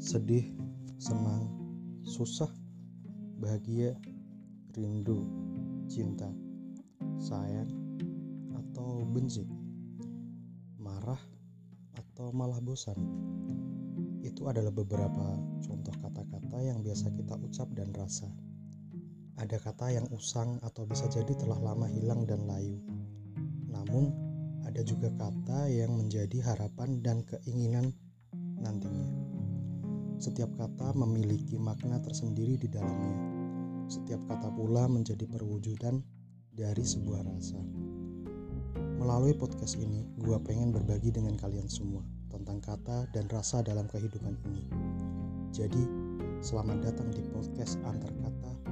sedih, senang, susah, bahagia, rindu, cinta, sayang, atau benci, marah, atau malah bosan. Itu adalah beberapa contoh kata-kata yang biasa kita ucap dan rasa. Ada kata yang usang atau bisa jadi telah lama hilang dan layu. Namun, ada juga kata yang menjadi harapan dan keinginan. Setiap kata memiliki makna tersendiri di dalamnya. Setiap kata pula menjadi perwujudan dari sebuah rasa. Melalui podcast ini, gua pengen berbagi dengan kalian semua tentang kata dan rasa dalam kehidupan ini. Jadi, selamat datang di podcast Antar Kata